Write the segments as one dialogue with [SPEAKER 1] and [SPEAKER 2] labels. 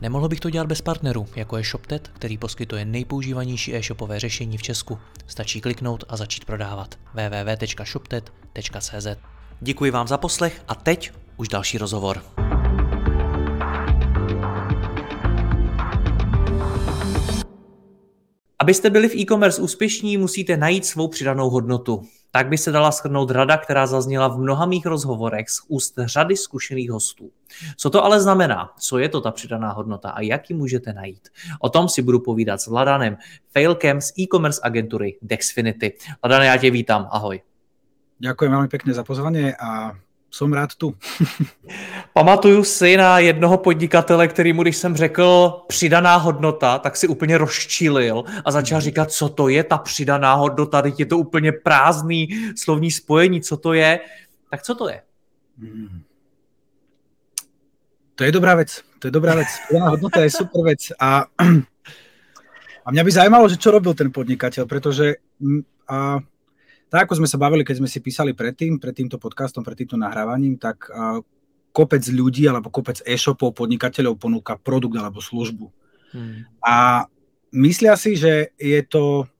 [SPEAKER 1] Nemohl bych to dělat bez partnerů, jako je ShopTet, který poskytuje nejpoužívanější e-shopové řešení v Česku. Stačí kliknout a začít prodávat. www.shoptet.cz Děkuji vám za poslech a teď už další rozhovor. Abyste byli v e-commerce úspěšní, musíte najít svou přidanou hodnotu. Tak by se dala shrnout rada, která zazněla v mnoha mých rozhovorech z úst řady zkušených hostů. Co to ale znamená? Co je to ta přidaná hodnota a jak ji můžete najít? O tom si budu povídat s Vladanem, failkem z e-commerce agentury Dexfinity. Vladane, já tě vítám, ahoj.
[SPEAKER 2] Ďakujem veľmi pekne za pozvanie a som rád tu.
[SPEAKER 1] Pamatuju si na jednoho podnikatele, který mu, když jsem řekl přidaná hodnota, tak si úplně rozčílil a začal hmm. říkat, co to je ta přidaná hodnota, teď je to úplně prázdný slovní spojení, co to je. Tak co to je? Hmm.
[SPEAKER 2] To je dobrá vec, to je dobrá vec. Přidaná hodnota je super vec a, a mňa by zajímalo, že čo robil ten podnikateľ, pretože a, tak ako sme sa bavili, keď sme si písali predtým, pred týmto podcastom, pred týmto nahrávaním, tak kopec ľudí alebo kopec e-shopov, podnikateľov ponúka produkt alebo službu. Hmm. A myslia si, že je to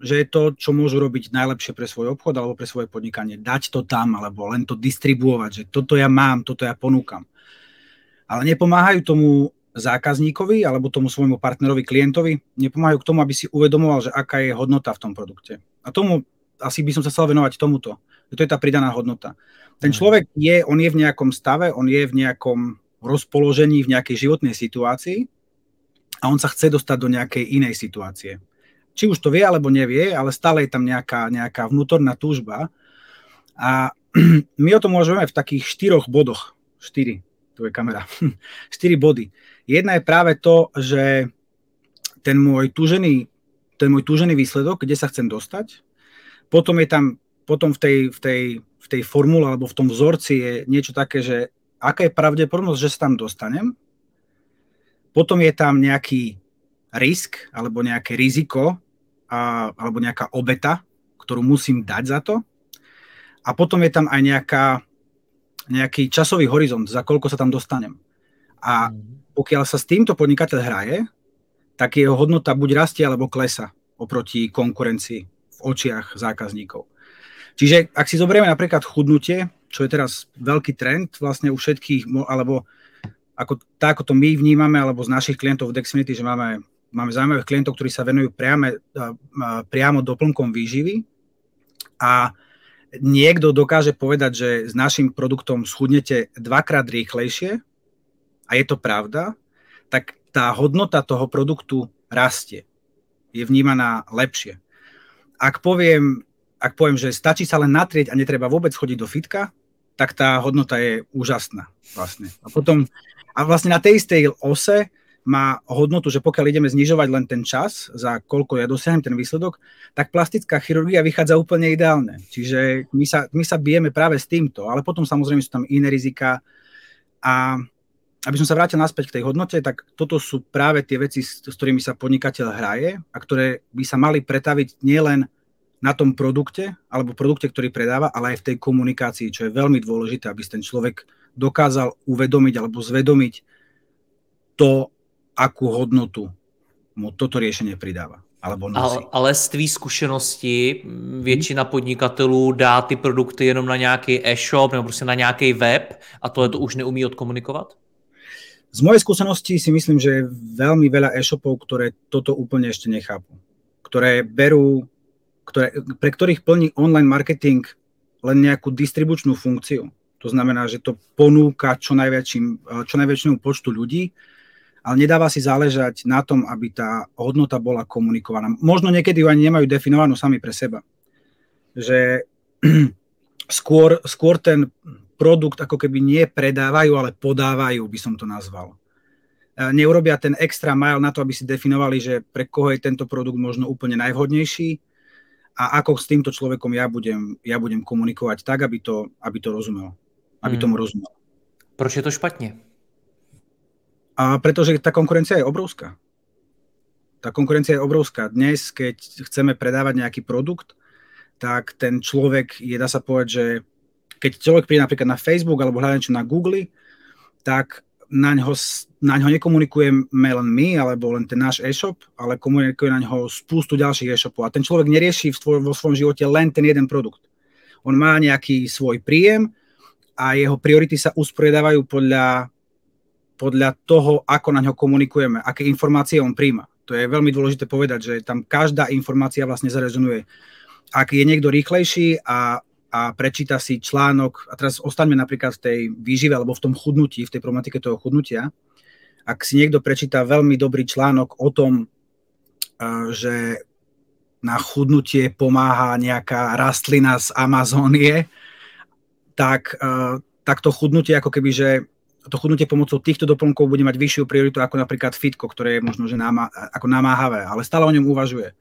[SPEAKER 2] že je to, čo môžu robiť najlepšie pre svoj obchod alebo pre svoje podnikanie. Dať to tam, alebo len to distribuovať, že toto ja mám, toto ja ponúkam. Ale nepomáhajú tomu zákazníkovi alebo tomu svojmu partnerovi, klientovi, nepomáhajú k tomu, aby si uvedomoval, že aká je hodnota v tom produkte. A tomu asi by som sa chcel venovať tomuto. To je tá pridaná hodnota. Ten človek je, on je v nejakom stave, on je v nejakom rozpoložení, v nejakej životnej situácii a on sa chce dostať do nejakej inej situácie. Či už to vie alebo nevie, ale stále je tam nejaká, nejaká vnútorná túžba. A my o tom môžeme v takých štyroch bodoch. Štyri, tu je kamera. Štyri body. Jedna je práve to, že ten môj túžený, ten môj túžený výsledok, kde sa chcem dostať, potom je tam, potom v tej, v tej, v tej formule alebo v tom vzorci je niečo také, že aká je pravdepodobnosť, že sa tam dostanem. Potom je tam nejaký risk alebo nejaké riziko a, alebo nejaká obeta, ktorú musím dať za to. A potom je tam aj nejaká, nejaký časový horizont, za koľko sa tam dostanem. A mhm. pokiaľ sa s týmto podnikateľ hraje, tak jeho hodnota buď rastie alebo klesa oproti konkurencii v očiach zákazníkov. Čiže ak si zoberieme napríklad chudnutie, čo je teraz veľký trend vlastne u všetkých, alebo ako, tak, ako to my vnímame, alebo z našich klientov v Dexfinity, že máme, máme zaujímavých klientov, ktorí sa venujú priame, priamo doplnkom výživy a niekto dokáže povedať, že s našim produktom schudnete dvakrát rýchlejšie a je to pravda, tak tá hodnota toho produktu rastie. Je vnímaná lepšie ak poviem, ak poviem, že stačí sa len natrieť a netreba vôbec chodiť do fitka, tak tá hodnota je úžasná vlastne. A potom, a vlastne na tej istej ose má hodnotu, že pokiaľ ideme znižovať len ten čas, za koľko ja dosiahnem ten výsledok, tak plastická chirurgia vychádza úplne ideálne. Čiže my sa, my sa bijeme práve s týmto, ale potom samozrejme sú tam iné rizika a aby som sa vrátil naspäť k tej hodnote, tak toto sú práve tie veci, s, ktorými sa podnikateľ hraje a ktoré by sa mali pretaviť nielen na tom produkte alebo produkte, ktorý predáva, ale aj v tej komunikácii, čo je veľmi dôležité, aby ten človek dokázal uvedomiť alebo zvedomiť to, akú hodnotu mu toto riešenie pridáva. Alebo
[SPEAKER 1] ale, ale z tvý zkušenosti většina podnikatelů dá ty produkty jenom na nějaký e-shop nebo prostě na nějaký web a tohle to už neumí odkomunikovat?
[SPEAKER 2] Z mojej skúsenosti si myslím, že je veľmi veľa e-shopov, ktoré toto úplne ešte nechápu. Ktoré berú, ktoré, pre ktorých plní online marketing len nejakú distribučnú funkciu. To znamená, že to ponúka čo, najväčším, čo najväčšiemu počtu ľudí, ale nedáva si záležať na tom, aby tá hodnota bola komunikovaná. Možno niekedy ju ani nemajú definovanú sami pre seba. Že skôr, skôr ten produkt ako keby nie predávajú, ale podávajú, by som to nazval. neurobia ten extra mile na to, aby si definovali, že pre koho je tento produkt možno úplne najvhodnejší a ako s týmto človekom ja budem, ja budem komunikovať tak, aby to, aby to rozumel. Aby hmm. tomu rozumel.
[SPEAKER 1] Proč je to špatne?
[SPEAKER 2] A pretože tá konkurencia je obrovská. Tá konkurencia je obrovská. Dnes, keď chceme predávať nejaký produkt, tak ten človek je, dá sa povedať, že keď človek príde napríklad na Facebook alebo hľadá niečo na Google, tak na ňo, na ňo nekomunikujeme len my, alebo len ten náš e-shop, ale komunikuje na ňo spústu ďalších e-shopov. A ten človek nerieši v tvoj, vo svojom živote len ten jeden produkt. On má nejaký svoj príjem a jeho priority sa usporiadávajú podľa, podľa toho, ako na ňo komunikujeme, aké informácie on príjma. To je veľmi dôležité povedať, že tam každá informácia vlastne zarezonuje. Ak je niekto rýchlejší a a prečíta si článok, a teraz ostaňme napríklad v tej výžive alebo v tom chudnutí, v tej problematike toho chudnutia, ak si niekto prečíta veľmi dobrý článok o tom, že na chudnutie pomáha nejaká rastlina z Amazónie, tak, tak to chudnutie ako keby, že to chudnutie pomocou týchto doplnkov bude mať vyššiu prioritu ako napríklad fitko, ktoré je možno že náma, ako namáhavé, ale stále o ňom uvažuje.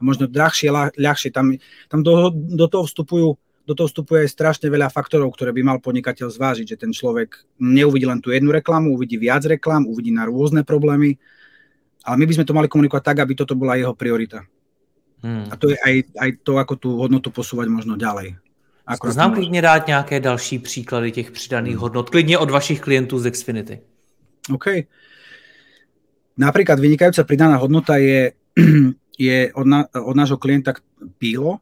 [SPEAKER 2] Možno drahšie, ľahšie, tam, tam do, do toho vstupujú do toho vstupuje strašne veľa faktorov, ktoré by mal podnikateľ zvážiť, že ten človek neuvidí len tú jednu reklamu, uvidí viac reklam, uvidí na rôzne problémy, ale my by sme to mali komunikovať tak, aby toto bola jeho priorita. Hmm. A to je aj, aj to, ako tú hodnotu posúvať možno ďalej.
[SPEAKER 1] Ako Znám klidně dát nějaké další příklady těch přidaných hmm. hodnot, klidně od vašich klientů z Xfinity.
[SPEAKER 2] OK. Napríklad vynikajúca pridaná hodnota je, je od, na, od nášho klienta Pílo,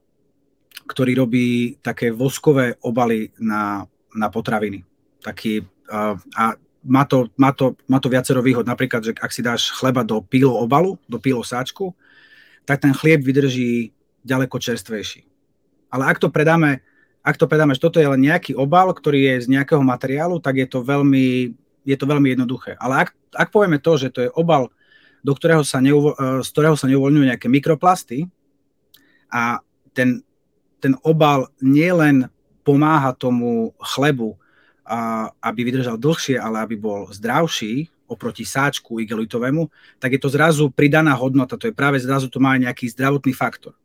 [SPEAKER 2] ktorý robí také voskové obaly na, na potraviny. Taký, a, a má, to, má, to, má to viacero výhod. Napríklad, že ak si dáš chleba do pílo obalu, do pílo sáčku, tak ten chlieb vydrží ďaleko čerstvejší. Ale ak to predáme, ak to predáme, že toto je len nejaký obal, ktorý je z nejakého materiálu, tak je to veľmi, je to veľmi jednoduché. Ale ak, ak povieme to, že to je obal, do ktorého sa neuvo, z ktorého sa neuvoľňujú nejaké mikroplasty a ten ten obal nielen pomáha tomu chlebu, a, aby vydržal dlhšie, ale aby bol zdravší oproti sáčku igelitovému, tak je to zrazu pridaná hodnota, to je práve zrazu to má nejaký zdravotný faktor.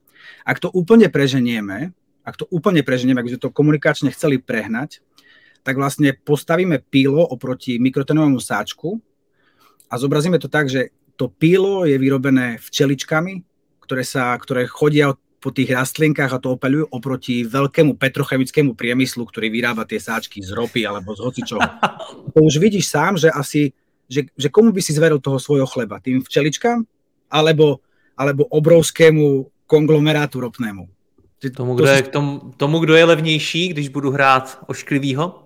[SPEAKER 2] Ak to úplne preženieme, ak to úplne preženieme, ak by sme to komunikačne chceli prehnať, tak vlastne postavíme pílo oproti mikrotenovému sáčku a zobrazíme to tak, že to pílo je vyrobené včeličkami, ktoré, sa, ktoré chodia od po tých rastlinkách a to opeľujú oproti veľkému petrochemickému priemyslu, ktorý vyrába tie sáčky z ropy alebo z hocičoho. To už vidíš sám, že asi, že, že komu by si zveril toho svojho chleba? Tým včeličkám? Alebo, alebo obrovskému konglomerátu ropnému?
[SPEAKER 1] Tomu, kdo je, tomu, tomu, kdo je levnější, když budu hrát ošklivýho?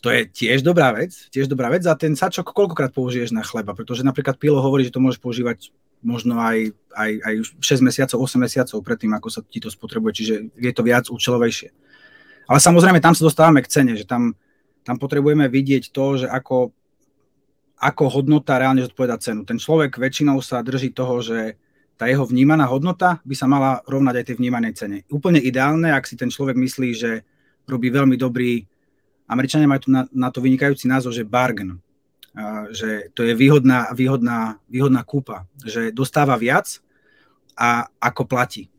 [SPEAKER 2] To je tiež dobrá vec, tiež dobrá vec a ten sačok koľkokrát použiješ na chleba, pretože napríklad Pilo hovorí, že to môžeš používať možno aj, aj, aj 6 mesiacov, 8 mesiacov predtým, ako sa ti to spotrebuje, čiže je to viac účelovejšie. Ale samozrejme, tam sa dostávame k cene, že tam, tam potrebujeme vidieť to, že ako, ako hodnota reálne zodpoveda cenu. Ten človek väčšinou sa drží toho, že tá jeho vnímaná hodnota by sa mala rovnať aj tej vnímanej cene. Úplne ideálne, ak si ten človek myslí, že robí veľmi dobrý, Američania majú na, na to vynikajúci názov, že bargain že to je výhodná, výhodná, výhodná kúpa, že dostáva viac a ako platí.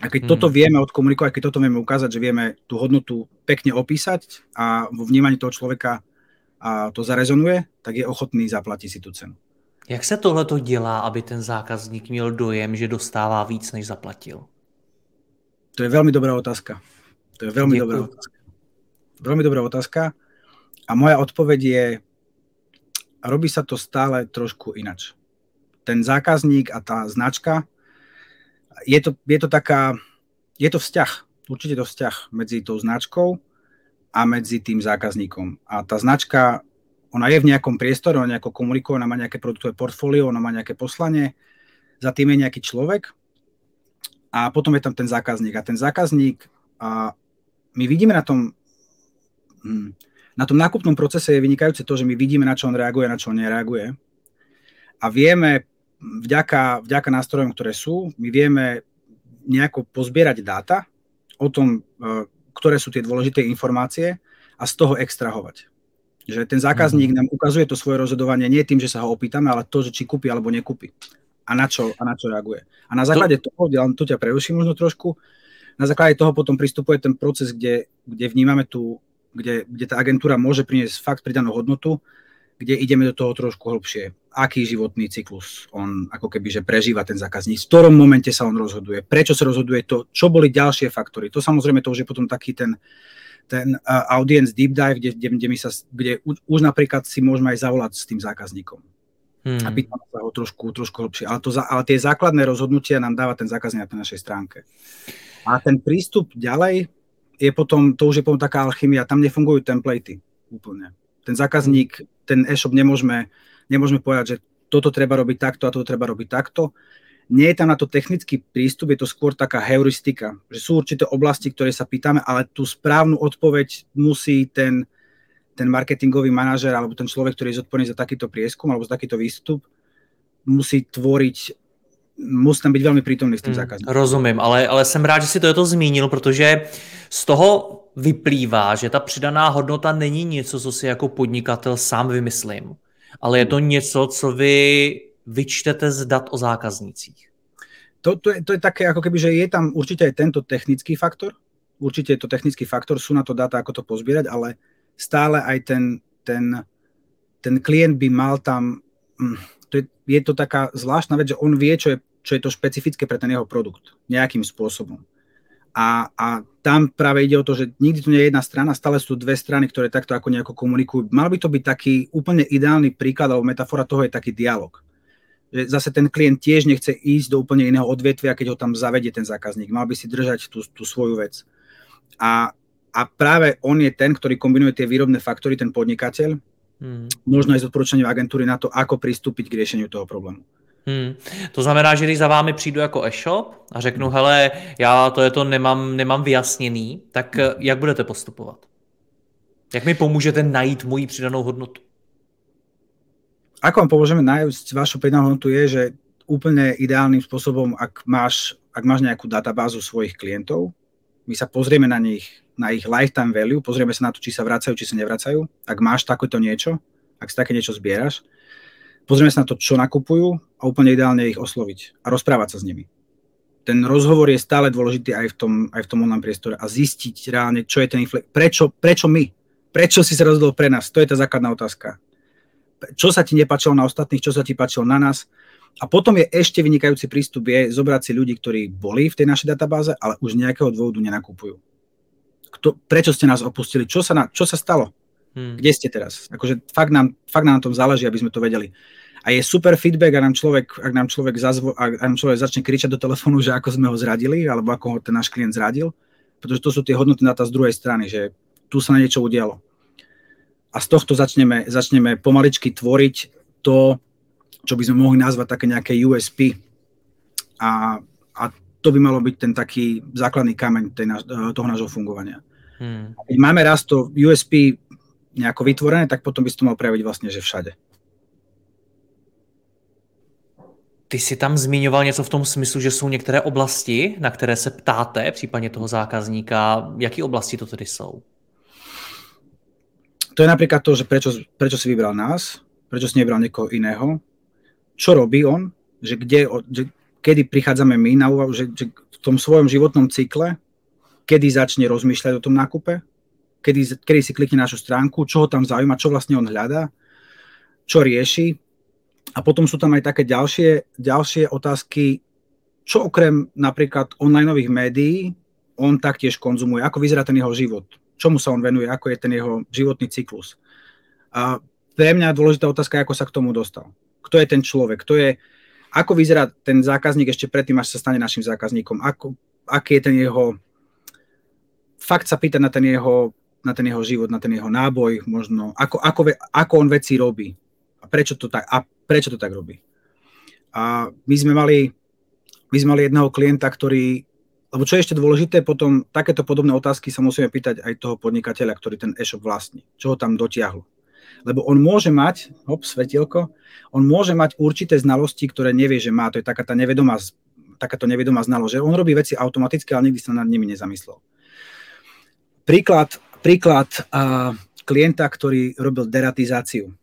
[SPEAKER 2] A keď hmm. toto vieme odkomunikovať, keď toto vieme ukázať, že vieme tú hodnotu pekne opísať a vo vnímaní toho človeka a to zarezonuje, tak je ochotný zaplatiť si tú cenu.
[SPEAKER 1] Jak se tohle to dělá, aby ten zákazník měl dojem, že dostává víc, než zaplatil?
[SPEAKER 2] To je veľmi dobrá otázka. To je veľmi Děkuji. dobrá otázka. Veľmi dobrá otázka. A moja odpoveď je, robí sa to stále trošku inač. Ten zákazník a tá značka, je to, je to taká, je to vzťah, určite to vzťah medzi tou značkou a medzi tým zákazníkom. A tá značka, ona je v nejakom priestore, ona nejako komunikuje, ona má nejaké produktové portfólio, ona má nejaké poslanie, za tým je nejaký človek a potom je tam ten zákazník. A ten zákazník, a my vidíme na tom, hm, na tom nákupnom procese je vynikajúce to, že my vidíme, na čo on reaguje, na čo on nereaguje. A vieme, vďaka, vďaka nástrojom, ktoré sú, my vieme nejako pozbierať dáta o tom, e, ktoré sú tie dôležité informácie a z toho extrahovať. Že ten zákazník mm. nám ukazuje to svoje rozhodovanie nie tým, že sa ho opýtame, ale to, že či kúpi alebo nekúpi. A na čo, a na čo reaguje. A na základe to... toho, ja tu ťa preruším možno trošku, na základe toho potom pristupuje ten proces, kde, kde vnímame tu, kde, kde tá agentúra môže priniesť fakt pridanú hodnotu, kde ideme do toho trošku hlbšie. Aký životný cyklus on ako keby, že prežíva ten zákazník, v ktorom momente sa on rozhoduje, prečo sa rozhoduje to, čo boli ďalšie faktory. To samozrejme to už je potom taký ten, ten uh, audience deep dive, kde, kde, kde, my sa, kde už, už napríklad si môžeme aj zavolať s tým zákazníkom. Hmm. A pýtam sa ho trošku, trošku hlbšie. Ale, to, ale tie základné rozhodnutia nám dáva ten zákazník na tej našej stránke. A ten prístup ďalej je potom, to už je potom taká alchymia, tam nefungujú templatey úplne. Ten zákazník, ten e-shop nemôžeme, nemôžeme povedať, že toto treba robiť takto a toto treba robiť takto. Nie je tam na to technický prístup, je to skôr taká heuristika, že sú určité oblasti, ktoré sa pýtame, ale tú správnu odpoveď musí ten, ten marketingový manažer alebo ten človek, ktorý je zodpovedný za takýto prieskum alebo za takýto výstup, musí tvoriť musí tam být velmi prítomný s tím mm, zákazníkem.
[SPEAKER 1] Rozumím, ale, ale jsem rád, že si to, je to zmínil, protože z toho vyplývá, že ta přidaná hodnota není něco, co si jako podnikatel sám vymyslím, ale je to něco, co vy vyčtete z dat o zákaznících?
[SPEAKER 2] To, to, je, to je také, ako keby, že je tam určite aj tento technický faktor, určite je to technický faktor, sú na to dáta, ako to pozbierať, ale stále aj ten, ten, ten klient by mal tam, hm, to je, je to taká zvláštna vec, že on vie, čo je, čo je to špecifické pre ten jeho produkt, nejakým spôsobom. A, a tam práve ide o to, že nikdy tu nie je jedna strana, stále sú dve strany, ktoré takto ako nejako komunikujú. Mal by to byť taký úplne ideálny príklad, alebo metafora toho je taký dialog že zase ten klient tiež nechce ísť do úplne iného odvetvia, keď ho tam zavedie ten zákazník. Mal by si držať tú, tú svoju vec. A, a práve on je ten, ktorý kombinuje tie výrobné faktory, ten podnikateľ, hmm. možno aj s odporúčaním agentúry na to, ako pristúpiť k riešeniu toho problému.
[SPEAKER 1] Hmm. To znamená, že když za vámi přijdu jako e-shop a řeknu, hele, já to je to nemám, nemám vyjasněný, tak jak budete postupovat? Jak mi pomůžete najít moji přidanou hodnotu?
[SPEAKER 2] ako vám pomôžeme nájsť vašu pridanú hodnotu je, že úplne ideálnym spôsobom, ak máš, ak máš nejakú databázu svojich klientov, my sa pozrieme na nich, na ich lifetime value, pozrieme sa na to, či sa vracajú, či sa nevracajú. Ak máš takéto niečo, ak si také niečo zbieraš, pozrieme sa na to, čo nakupujú a úplne ideálne ich osloviť a rozprávať sa s nimi. Ten rozhovor je stále dôležitý aj v tom, aj v tom online priestore a zistiť reálne, čo je ten infle- prečo, prečo my, prečo si sa rozhodol pre nás, to je tá základná otázka čo sa ti nepáčilo na ostatných, čo sa ti páčilo na nás. A potom je ešte vynikajúci prístup je zobrať si ľudí, ktorí boli v tej našej databáze, ale už nejakého dôvodu nenakupujú. Kto, prečo ste nás opustili? Čo sa, na, čo sa stalo? Hmm. Kde ste teraz? Akože fakt nám, fakt nám na tom záleží, aby sme to vedeli. A je super feedback, ak nám človek, ak nám človek, zazvo, ak nám človek začne kričať do telefónu, že ako sme ho zradili, alebo ako ho ten náš klient zradil, pretože to sú tie hodnoty na tá z druhej strany, že tu sa na niečo udialo a z tohto začneme, začneme pomaličky tvoriť to, čo by sme mohli nazvať také nejaké USP. A, a to by malo byť ten taký základný kameň tej, toho nášho fungovania. Hmm. Keď máme raz to USP nejako vytvorené, tak potom by si to mal prejaviť vlastne, že všade.
[SPEAKER 1] Ty jsi tam zmiňoval něco v tom smyslu, že jsou některé oblasti, na které se ptáte, případně toho zákazníka. Jaké oblasti to tedy jsou?
[SPEAKER 2] to je napríklad to, že prečo, prečo si vybral nás, prečo si nebral niekoho iného, čo robí on, že, kde, že kedy prichádzame my na úvahu, že, že v tom svojom životnom cykle, kedy začne rozmýšľať o tom nákupe, kedy, kedy si klikne našu stránku, čo ho tam zaujíma, čo vlastne on hľadá, čo rieši. A potom sú tam aj také ďalšie, ďalšie otázky, čo okrem napríklad onlineových médií on taktiež konzumuje, ako vyzerá ten jeho život, čomu sa on venuje, ako je ten jeho životný cyklus. A pre mňa dôležitá otázka je, ako sa k tomu dostal. Kto je ten človek? Kto je, ako vyzerá ten zákazník ešte predtým, až sa stane našim zákazníkom? Ako, aký je ten jeho... Fakt sa pýta na ten jeho, na ten jeho život, na ten jeho náboj, možno, ako, ako, ako on veci robí a prečo to tak, a prečo to tak robí. A my sme mali, my sme mali jedného klienta, ktorý lebo čo je ešte dôležité, potom takéto podobné otázky sa musíme pýtať aj toho podnikateľa, ktorý ten e-shop vlastní. Čo ho tam dotiahlo. Lebo on môže mať, hop, svetielko, on môže mať určité znalosti, ktoré nevie, že má. To je taká tá nevedomá, takáto nevedomá znalosť, že on robí veci automaticky, ale nikdy sa nad nimi nezamyslel. Príklad, príklad klienta, ktorý robil deratizáciu.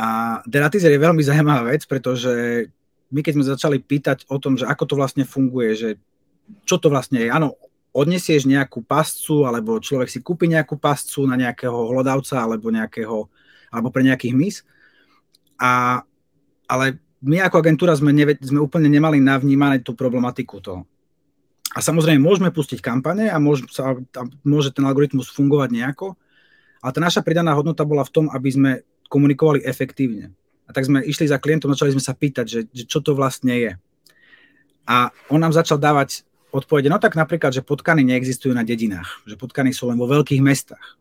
[SPEAKER 2] A deratizer je veľmi zaujímavá vec, pretože my keď sme začali pýtať o tom, že ako to vlastne funguje, že čo to vlastne je, áno, odnesieš nejakú pascu, alebo človek si kúpi nejakú pascu na nejakého hlodavca, alebo, nejakého, alebo pre nejakých mis. A, ale my ako agentúra sme, neve, sme úplne nemali navnímané tú problematiku toho. A samozrejme môžeme pustiť kampane a môže, sa, a môže ten algoritmus fungovať nejako, ale tá naša pridaná hodnota bola v tom, aby sme komunikovali efektívne. A tak sme išli za klientom, začali sme sa pýtať, že, že čo to vlastne je. A on nám začal dávať odpovede, no tak napríklad, že potkany neexistujú na dedinách, že potkany sú len vo veľkých mestách.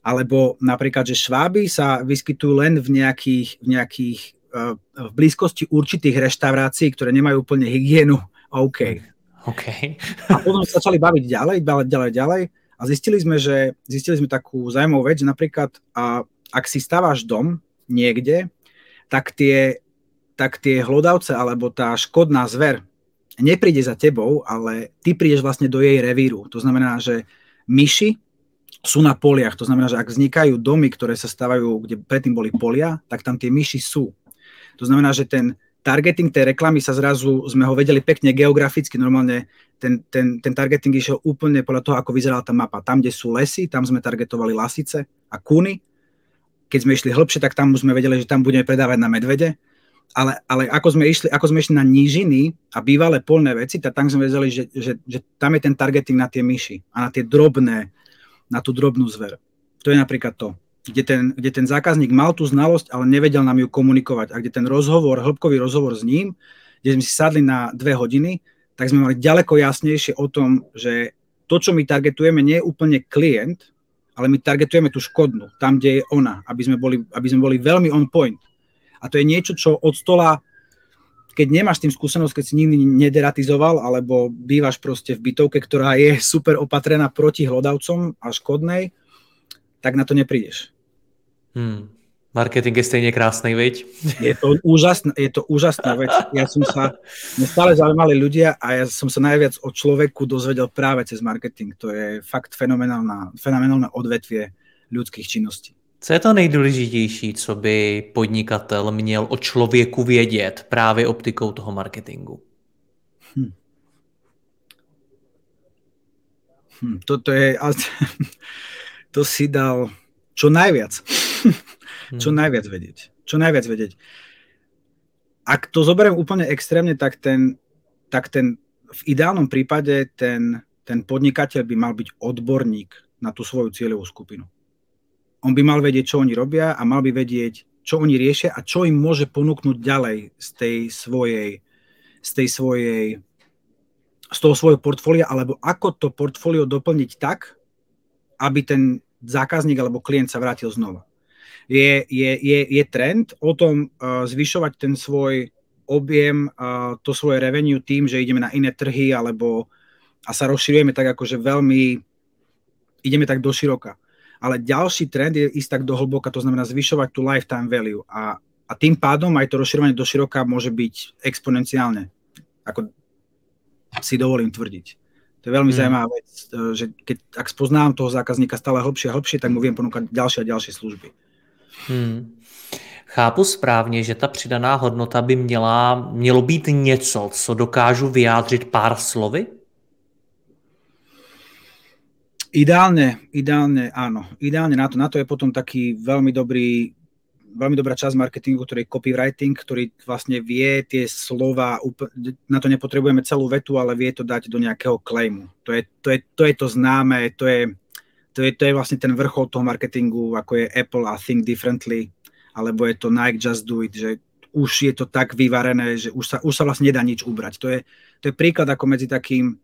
[SPEAKER 2] Alebo napríklad, že šváby sa vyskytujú len v nejakých, v nejakých uh, v blízkosti určitých reštaurácií, ktoré nemajú úplne hygienu. OK.
[SPEAKER 1] Okay.
[SPEAKER 2] a potom sa začali baviť ďalej, ďalej, ďalej, ďalej a zistili sme, že zistili sme takú zaujímavú vec, že napríklad a, ak si stávaš dom niekde, tak tie, tak tie hlodavce alebo tá škodná zver nepríde za tebou, ale ty prídeš vlastne do jej revíru. To znamená, že myši sú na poliach. To znamená, že ak vznikajú domy, ktoré sa stávajú, kde predtým boli polia, tak tam tie myši sú. To znamená, že ten, targeting tej reklamy sa zrazu, sme ho vedeli pekne geograficky, normálne ten, ten, ten targeting išiel úplne podľa toho, ako vyzerala tá mapa. Tam, kde sú lesy, tam sme targetovali lasice a kúny. Keď sme išli hlbšie, tak tam už sme vedeli, že tam budeme predávať na medvede. Ale, ale ako, sme išli, ako sme išli na nížiny a bývalé polné veci, tak tam sme vedeli, že, že, že tam je ten targeting na tie myši a na tie drobné, na tú drobnú zver. To je napríklad to kde ten, kde ten zákazník mal tú znalosť, ale nevedel nám ju komunikovať. A kde ten rozhovor, hĺbkový rozhovor s ním, kde sme si sadli na dve hodiny, tak sme mali ďaleko jasnejšie o tom, že to, čo my targetujeme, nie je úplne klient, ale my targetujeme tú škodnú, tam, kde je ona, aby sme boli, aby sme boli veľmi on point. A to je niečo, čo od stola, keď nemáš tým skúsenosť, keď si nikdy nederatizoval, alebo bývaš proste v bytovke, ktorá je super opatrená proti hlodavcom a škodnej, tak na to neprídeš.
[SPEAKER 1] Hmm. Marketing je stejne krásny, veď?
[SPEAKER 2] Je to, úžasná, je to úžasná vec. Ja som sa, mne stále zaujímali ľudia a ja som sa najviac o človeku dozvedel práve cez marketing. To je fakt fenomenálne odvetvie ľudských činností.
[SPEAKER 1] Co je to nejdůležitější, co by podnikatel měl o člověku vědět právě optikou toho marketingu? Hm.
[SPEAKER 2] Hm, toto je... to si dal čo najviac. čo najviac vedieť. Čo najviac vedieť. Ak to zoberiem úplne extrémne, tak ten, tak ten v ideálnom prípade ten, ten podnikateľ by mal byť odborník na tú svoju cieľovú skupinu. On by mal vedieť, čo oni robia a mal by vedieť, čo oni riešia a čo im môže ponúknuť ďalej z tej svojej, z tej svojej z toho svojho portfólia, alebo ako to portfólio doplniť tak, aby ten zákazník alebo klient sa vrátil znova. Je, je, je, je trend o tom uh, zvyšovať ten svoj objem, uh, to svoje revenue tým, že ideme na iné trhy alebo a sa rozširujeme tak akože veľmi, ideme tak do široka. Ale ďalší trend je ísť tak do hlboka, to znamená zvyšovať tú lifetime value a, a tým pádom aj to rozširovanie do široka môže byť exponenciálne, ako si dovolím tvrdiť. To je veľmi hmm. zaujímavá vec, e, že keď, ak spoznám toho zákazníka stále hlbšie a hlbšie, tak mu viem ponúkať ďalšie a ďalšie služby.
[SPEAKER 1] Hmm. Chápu správně, že ta přidaná hodnota by měla, mělo být něco, co dokážu vyjádřit pár slovy?
[SPEAKER 2] Ideálne, ideálne áno. Ideálne na to, na to je potom taký veľmi dobrý veľmi dobrá časť marketingu, ktorý je copywriting, ktorý vlastne vie tie slova, na to nepotrebujeme celú vetu, ale vie to dať do nejakého claimu. To je to, je, to, je to známe, to je, to, je, to je vlastne ten vrchol toho marketingu, ako je Apple a Think Differently, alebo je to Nike Just Do It, že už je to tak vyvarené, že už sa, už sa vlastne nedá nič ubrať. To je, to je príklad ako medzi takým,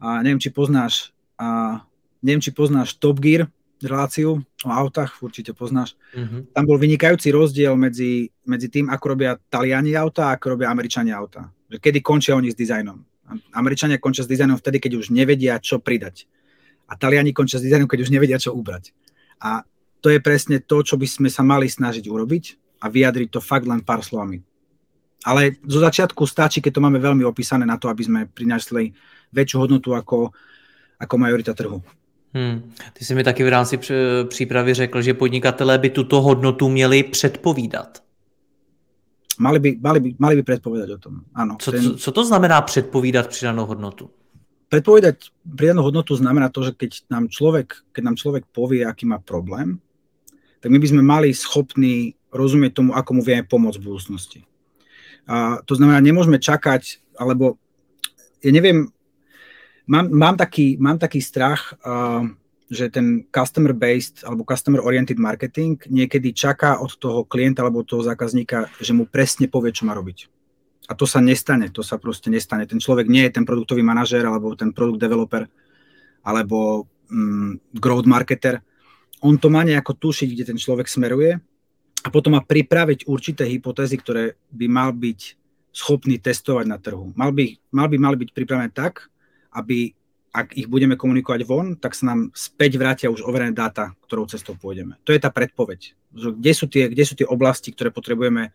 [SPEAKER 2] a neviem, či poznáš, a neviem, či poznáš Top Gear, reláciu o autách, určite poznáš. Mm-hmm. Tam bol vynikajúci rozdiel medzi, medzi tým, ako robia Taliani auta a ako robia Američania auta. Kedy končia oni s dizajnom. Američania končia s dizajnom vtedy, keď už nevedia, čo pridať. A Taliani končia s dizajnom, keď už nevedia, čo ubrať. A to je presne to, čo by sme sa mali snažiť urobiť a vyjadriť to fakt len pár slovami. Ale zo začiatku stačí, keď to máme veľmi opísané na to, aby sme prinašli väčšiu hodnotu ako, ako majorita trhu.
[SPEAKER 1] Hmm. Ty jsi mi taky v rámci přípravy řekl, že podnikatelé by tuto hodnotu měli předpovídat.
[SPEAKER 2] Mali by, mali by, mali by predpovedať o tom, áno.
[SPEAKER 1] Co, ten... co, co to znamená předpovídat přidanou hodnotu?
[SPEAKER 2] Predpovedať pridanú hodnotu znamená to, že keď nám človek, keď nám človek povie, aký má problém, tak my by sme mali schopní rozumieť tomu, ako mu vieme pomôcť v budúcnosti. A to znamená, nemôžeme čakať, alebo ja neviem, mám, mám, taký, mám taký strach, uh, že ten customer-based alebo customer-oriented marketing niekedy čaká od toho klienta alebo toho zákazníka, že mu presne povie, čo má robiť. A to sa nestane, to sa proste nestane. Ten človek nie je ten produktový manažér alebo ten produkt developer alebo um, growth marketer. On to má nejako tušiť, kde ten človek smeruje a potom má pripraviť určité hypotézy, ktoré by mal byť schopný testovať na trhu. Mal by, mal by mali byť pripravené tak, aby ak ich budeme komunikovať von, tak sa nám späť vrátia už overené dáta, ktorou cestou pôjdeme. To je tá predpoveď. Kde sú tie, kde sú tie oblasti, ktoré potrebujeme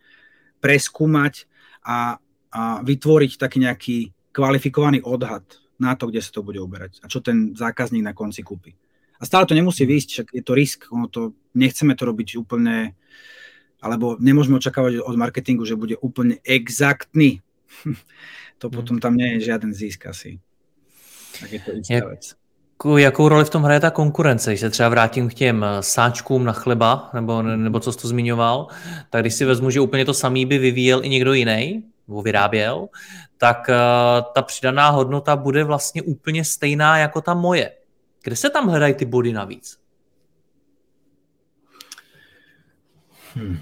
[SPEAKER 2] preskúmať a, a vytvoriť taký nejaký kvalifikovaný odhad na to, kde sa to bude uberať a čo ten zákazník na konci kúpi. A stále to nemusí výjsť, však je to risk, ono to, nechceme to robiť úplne, alebo nemôžeme očakávať od marketingu, že bude úplne exaktný. to mhm. potom tam nie je žiaden zisk asi. Tak je to Jak, vec.
[SPEAKER 1] Jakou roli v tom hraje ta konkurence? Když se třeba vrátím k těm eh, sáčkům na chleba, nebo, nebo co jsi to zmiňoval, tak když si vezmu, že úplně to samý by vyvíjel i někdo jiný, nebo vyráběl, tak uh, ta přidaná hodnota bude vlastně úplně stejná jako ta moje. Kde se tam hledají ty body navíc?
[SPEAKER 2] Hmm.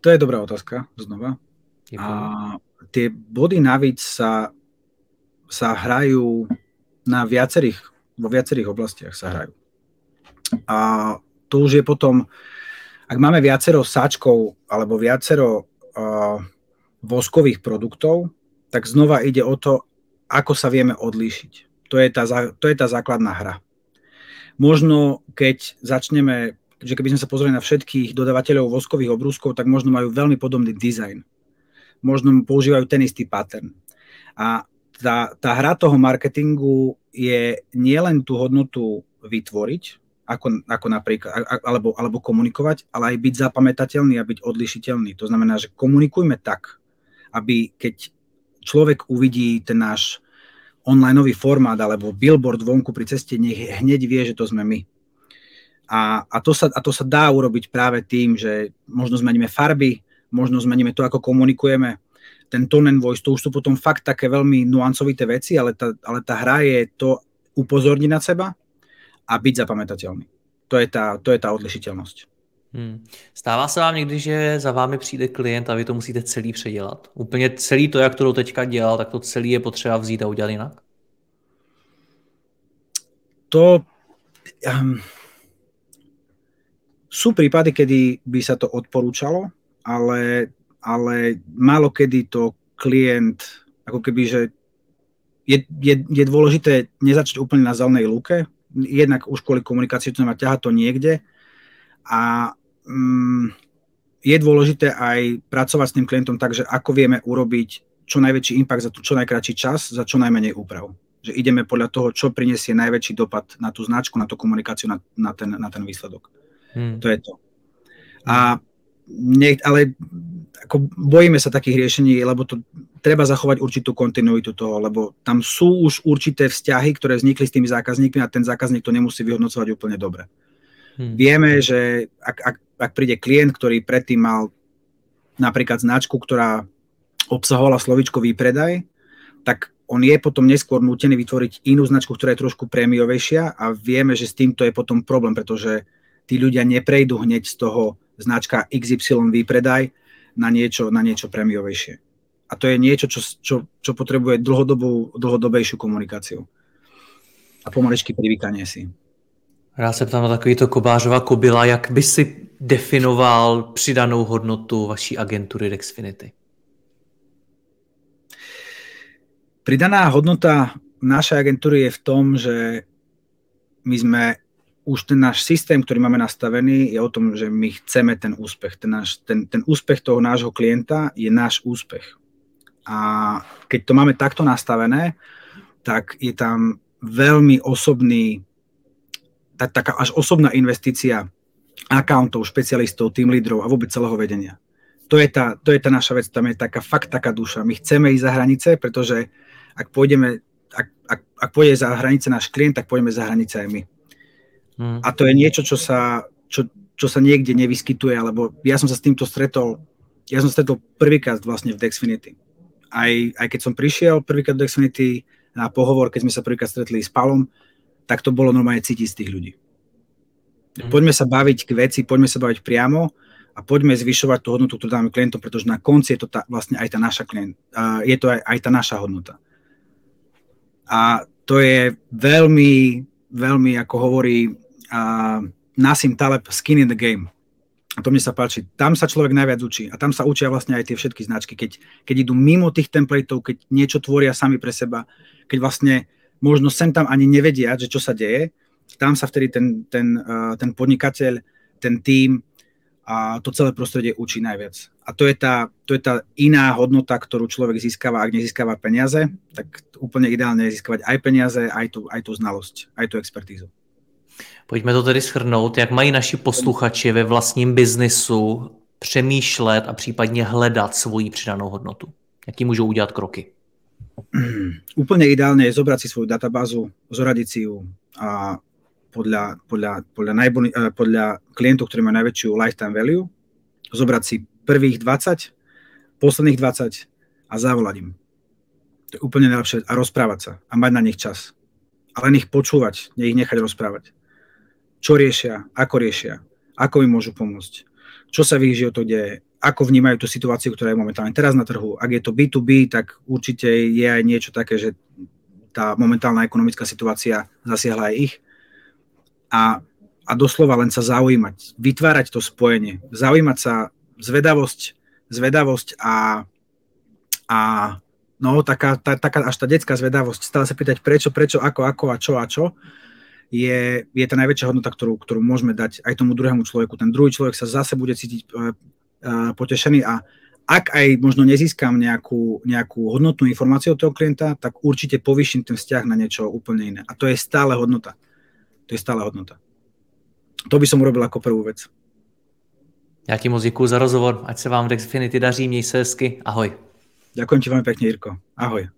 [SPEAKER 2] To je dobrá otázka, znova. Děkuji. A tie body navíc sa sa hrajú na viacerých, vo viacerých oblastiach sa hrajú. A to už je potom, ak máme viacero sáčkov alebo viacero uh, voskových produktov, tak znova ide o to, ako sa vieme odlíšiť. To je tá, to je tá základná hra. Možno keď začneme, že keby sme sa pozreli na všetkých dodavateľov voskových obrúskov, tak možno majú veľmi podobný dizajn. Možno používajú ten istý pattern. A tá, tá hra toho marketingu je nielen tú hodnotu vytvoriť, ako, ako napríklad, alebo, alebo komunikovať, ale aj byť zapamätateľný a byť odlišiteľný. To znamená, že komunikujme tak, aby keď človek uvidí ten náš online formát alebo billboard vonku pri ceste, nech hneď vie, že to sme my. A, a, to sa, a to sa dá urobiť práve tým, že možno zmeníme farby, možno zmeníme to, ako komunikujeme, ten tone and voice, to už sú potom fakt také veľmi nuancovité veci, ale tá, ale tá hra je to upozorniť na seba a byť zapamätateľný. To je tá, to je tá odlišiteľnosť.
[SPEAKER 1] Hmm. Stává se vám někdy, že za vámi přijde klient a vy to musíte celý předělat? Úplně celý to, jak to teďka dělal, tak to celý je potřeba vzít a udělat jinak?
[SPEAKER 2] To... Um, sú prípady, kedy by sa to odporúčalo, ale ale málo kedy to klient, ako keby, že je, je, je dôležité nezačať úplne na zelenej lúke, jednak už kvôli komunikácii to má ťaha to niekde a mm, je dôležité aj pracovať s tým klientom tak, že ako vieme urobiť čo najväčší impact za čo najkračší čas, za čo najmenej úprav. Že ideme podľa toho, čo prinesie najväčší dopad na tú značku, na tú komunikáciu, na, na, ten, na ten výsledok. Hmm. To je to. A nie, ale ako bojíme sa takých riešení, lebo to treba zachovať určitú kontinuitu toho, lebo tam sú už určité vzťahy, ktoré vznikli s tými zákazníkmi a ten zákazník to nemusí vyhodnocovať úplne dobre. Hmm. Vieme, že ak, ak, ak príde klient, ktorý predtým mal napríklad značku, ktorá obsahovala slovičko výpredaj, tak on je potom neskôr nútený vytvoriť inú značku, ktorá je trošku prémiovejšia a vieme, že s týmto je potom problém, pretože tí ľudia neprejdú hneď z toho značka XY výpredaj na niečo, na niečo prémiovejšie. A to je niečo, čo, čo, čo potrebuje dlhodobú, dlhodobejšiu komunikáciu. A pomaličky privykanie si.
[SPEAKER 1] Já se ptám na takovýto Kobářova kobila, jak by si definoval přidanou hodnotu vaší agentury Dexfinity?
[SPEAKER 2] Pridaná hodnota našej agentúry je v tom, že my sme už ten náš systém, ktorý máme nastavený, je o tom, že my chceme ten úspech. Ten, náš, ten, ten úspech toho nášho klienta je náš úspech. A keď to máme takto nastavené, tak je tam veľmi osobný, tak, taká až osobná investícia accountov, špecialistov, tým lídrov a vôbec celého vedenia. To je, tá, to je tá naša vec, tam je taká fakt taká duša. My chceme ísť za hranice, pretože ak pôjdeme, ak, ak, ak pôjde za hranice náš klient, tak pôjdeme za hranice aj my. Hmm. A to je niečo, čo sa, čo, čo sa niekde nevyskytuje, alebo ja som sa s týmto stretol, ja som stretol prvýkrát vlastne v Dexfinity. Aj, aj keď som prišiel prvýkrát do Dexfinity na pohovor, keď sme sa prvýkrát stretli s Palom, tak to bolo normálne cítiť z tých ľudí. Mm. Poďme sa baviť k veci, poďme sa baviť priamo a poďme zvyšovať tú hodnotu, ktorú dáme klientom, pretože na konci je to tá, vlastne aj tá naša klient, uh, je to aj, aj tá naša hodnota. A to je veľmi, veľmi, ako hovorí uh, Nassim Taleb, skin in the game. A to mne sa páči. Tam sa človek najviac učí. A tam sa učia vlastne aj tie všetky značky. Keď, keď idú mimo tých templateov, keď niečo tvoria sami pre seba, keď vlastne možno sem tam ani nevedia, že čo sa deje, tam sa vtedy ten, ten, ten podnikateľ, ten tím a to celé prostredie učí najviac. A to je, tá, to je tá iná hodnota, ktorú človek získava, ak nezískava peniaze, tak úplne ideálne je získavať aj peniaze, aj tú, aj tú znalosť, aj tú expertízu.
[SPEAKER 1] Pojďme to tedy shrnout, jak mají naši posluchači ve vlastním biznesu přemýšlet a případně hledat svoji přidanou hodnotu. Jaký můžou udělat kroky?
[SPEAKER 2] Úplne ideálne je zobrať si svoju databázu, zoradiť si ju a podľa, podľa, podľa, najboni, eh, podľa klientov, ktorí majú najväčšiu lifetime value, zobrať si prvých 20, posledných 20 a zavolať im. To je úplne najlepšie. A rozprávať sa. A mať na nich čas. A len ich počúvať, nie ich nechať rozprávať. Čo riešia, ako riešia, ako im môžu pomôcť, čo sa v ich životoch deje, ako vnímajú tú situáciu, ktorá je momentálne teraz na trhu. Ak je to B2B, tak určite je aj niečo také, že tá momentálna ekonomická situácia zasiahla aj ich a, a doslova len sa zaujímať, vytvárať to spojenie, zaujímať sa, zvedavosť, zvedavosť a, a no, taká, tá, taká až tá detská zvedavosť, stále sa pýtať prečo, prečo, ako, ako a čo a čo, je, je tá najväčšia hodnota, ktorú, ktorú môžeme dať aj tomu druhému človeku. Ten druhý človek sa zase bude cítiť uh, uh, potešený a ak aj možno nezískam nejakú, nejakú hodnotnú informáciu od toho klienta, tak určite povyším ten vzťah na niečo úplne iné. A to je stále hodnota. To je stále hodnota. To by som urobil ako prvú vec.
[SPEAKER 1] Já ti moc děkuji za rozhovor, ať se vám v Dexfinity daří, měj se hezky, ahoj.
[SPEAKER 2] Ďakujem ti veľmi pekne, Jirko. Ahoj.